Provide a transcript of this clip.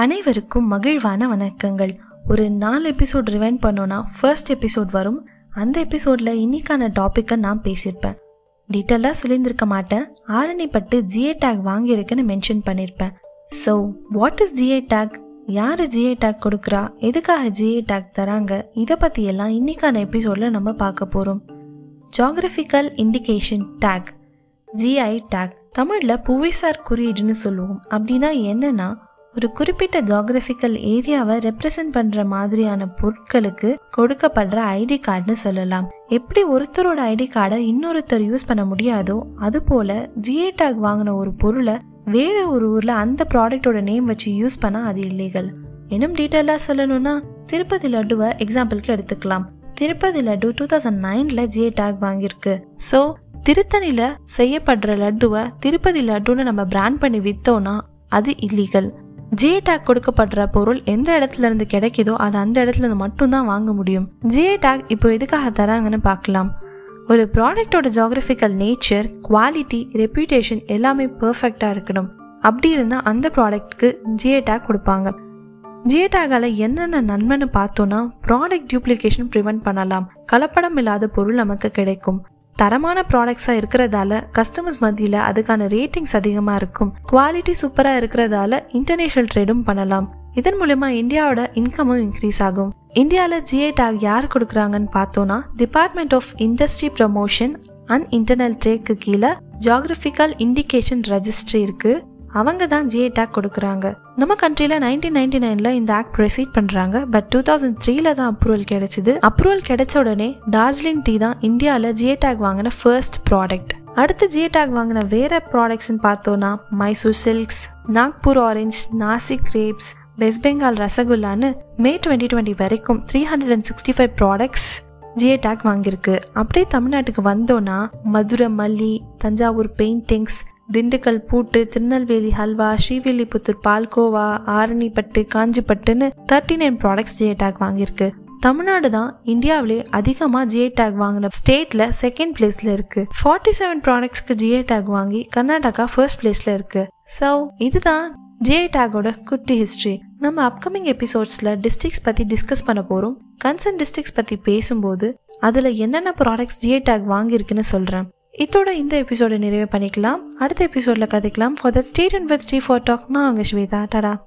அனைவருக்கும் மகிழ்வான வணக்கங்கள். ஒரு நாலு எபிசோட் ரிவைண்ட் பண்ணோன்னா ஃபர்ஸ்ட் எபிசோட் வரும். அந்த எபிசோடில் இன்னைக்கான டாப்பிக்கை நான் பேசியிருப்பேன். டீட்டெயிலாக சொல்லியிருந்திருக்க மாட்டேன். ஆரணிப்பட்டு ஜிஏ டேக் வாங்கியிருக்குன்னு மென்ஷன் பண்ணியிருப்பேன். So what is GI tag யார் ஜிஏ டேக் கொடுக்குறா? எதுக்காக ஜிஏ டேக் தராங்க? இதை பற்றி எல்லாம் இன்னைக்கான எபிசோடில் நம்ம பார்க்க போகிறோம் geographical indication tag GI tag தமிழில் புவிசார் குறியீடுன்னு சொல்லுவோம். அப்படின்னா என்னன்னா ஒரு குறிப்பிட்ட ஜாகிரபிக்கல் ஏரியாவை ரெப்ரசன்ட் பண்ற மாதிரியான பொருட்களுக்கு கொடுக்கப்படுற ஐடி கார்டுன்னு சொல்லலாம். எப்படி ஒருத்தரோட ஐடி கார்டை இன்னொருத்தர் யூஸ் பண்ண முடியாதோ அது போல ஜிஏ டாக் வாங்கின ஒரு பொருளை வேற ஒரு ஊர்ல அந்த ப்ராடக்டோட நேம் வச்சு யூஸ் பண்ணா அது இல்லீகல் இன்னும் டீட்டெயிலாக சொல்லணும்னா திருப்பதி லட்டுவை எக்ஸாம்பிளுக்கு எடுத்துக்கலாம். திருப்பதி லட்டு டூ தௌசண்ட் நைன்ல ஜிஏ டாக் வாங்கியிருக்கு. ஸோ திருத்தணியில் செய்யப்படுற லட்டுவை திருப்பதி லட்டுன்னு நம்ம பிராண்ட் பண்ணி வித்தோம்னா அது இல்லீகல் ஜிஏ டேக் கொடுக்கப்படுற பொருள் எந்த இடத்துல இருந்து கிடைக்குதோ அது அந்த இடத்துல இருந்து மட்டும்தான் வாங்க முடியும். ஜிஏ டேக் இப்போ எதுக்காக தராங்கன்னு பார்க்கலாம். ஒரு ப்ராடக்டோட ஜாகிரபிக்கல் நேச்சர் குவாலிட்டி ரெப்யூட்டேஷன் எல்லாமே பர்ஃபெக்டாக இருக்கணும். அப்படி இருந்தால் அந்த ப்ராடக்ட்க்கு ஜிஏ டேக் கொடுப்பாங்க. ஜிஏ டேகால என்னென்ன நன்மைன்னு பார்த்தோன்னா ப்ராடக்ட் டியூப்ளிகேஷன் ப்ரிவென்ட் பண்ணலாம். கலப்படம் இல்லாத பொருள் நமக்கு கிடைக்கும். தரமான ப்ராடக்ட்ஸாக இருக்கிறதால கஸ்டமர்ஸ் மத்தியில் அதுக்கான ரேட்டிங்ஸ் அதிகமாக இருக்கும். குவாலிட்டி சூப்பராக இருக்கிறதால இன்டர்நேஷனல் ட்ரேடும் பண்ணலாம். இதன் மூலயமா இந்தியாவோட இன்கமும் இன்க்ரீஸ் ஆகும். இந்தியாவில் ஜிஏ டேக் யார் கொடுக்குறாங்கன்னு பார்த்தோன்னா department of industry promotion and internal ட்ரேக்கு கீழே ஜாகிரபிக்கல் இண்டிகேஷன் ரெஜிஸ்ட்ரி இருக்கு. அவங்க தான் ஜிஏ டேக் கொடுக்குறாங்க. நம்ம கண்ட்ரியில் நைன்டீன் நைன்டி நைனில் இந்த ஆக்ட் ப்ரொசீட் பண்ணுறாங்க பட் டூ தௌசண்ட் த்ரீல தான் அப்ரூவல் கிடைச்சிது. அப்ரூவல் கிடைச்ச உடனே டார்ஜிலிங் டீ தான் இந்தியாவில் ஜிஏ டேக் வாங்கின ஃபர்ஸ்ட் ப்ராடக்ட் அடுத்து ஜிஏ டேக் வாங்கின வேற ப்ராடக்ட்ஸ்னு பார்த்தோன்னா Mysore silks Nagpur orange Nashik grapes West Bengal ரசகுல்லான்னு May twenty twenty வரைக்கும் three hundred and sixty five products GI tag வாங்கியிருக்கு. அப்படியே தமிழ்நாட்டுக்கு வந்தோன்னா மதுரை மல்லி தஞ்சாவூர் பெயிண்டிங்ஸ் திண்டுக்கல் பூட்டு Tirunelveli halwa Srivilliputhur palkova ஆரணிப்பட்டு காஞ்சிப்பட்டுன்னு thirty nine products GI tag வாங்கியிருக்கு. தமிழ்நாடு தான் இந்தியாவிலே அதிகமாக ஜிஏ டேக் வாங்கின ஸ்டேட்ல செகண்ட் பிளேஸ்ல இருக்கு. ஃபார்ட்டி செவன் ப்ராடக்ட்ஸ்க்கு ஜிஏ டேக் வாங்கி கர்நாடகா ஃபர்ஸ்ட் பிளேஸ்ல இருக்கு. ஸோ இதுதான் ஜிஏ டேகோட குட்டி ஹிஸ்ட்ரி நம்ம அப்கமிங் எபிசோட்ஸில் டிஸ்ட்ரிக்ஸ் பற்றி டிஸ்கஸ் பண்ண போகிறோம் கன்சர்ன் டிஸ்ட்ரிக்ஸ் பற்றி பேசும்போது அதில் என்னென்ன ப்ராடக்ட்ஸ் ஜிஏ டேக் வாங்கியிருக்குன்னு சொல்கிறேன் இதோட இந்த எபிசோடை நிறைவு பண்ணிக்கலாம். அடுத்த எபிசோடில் கதைக்கலாம். For the state and with Shri for tag நான் அவங்க ஸ்வேதா. டடா.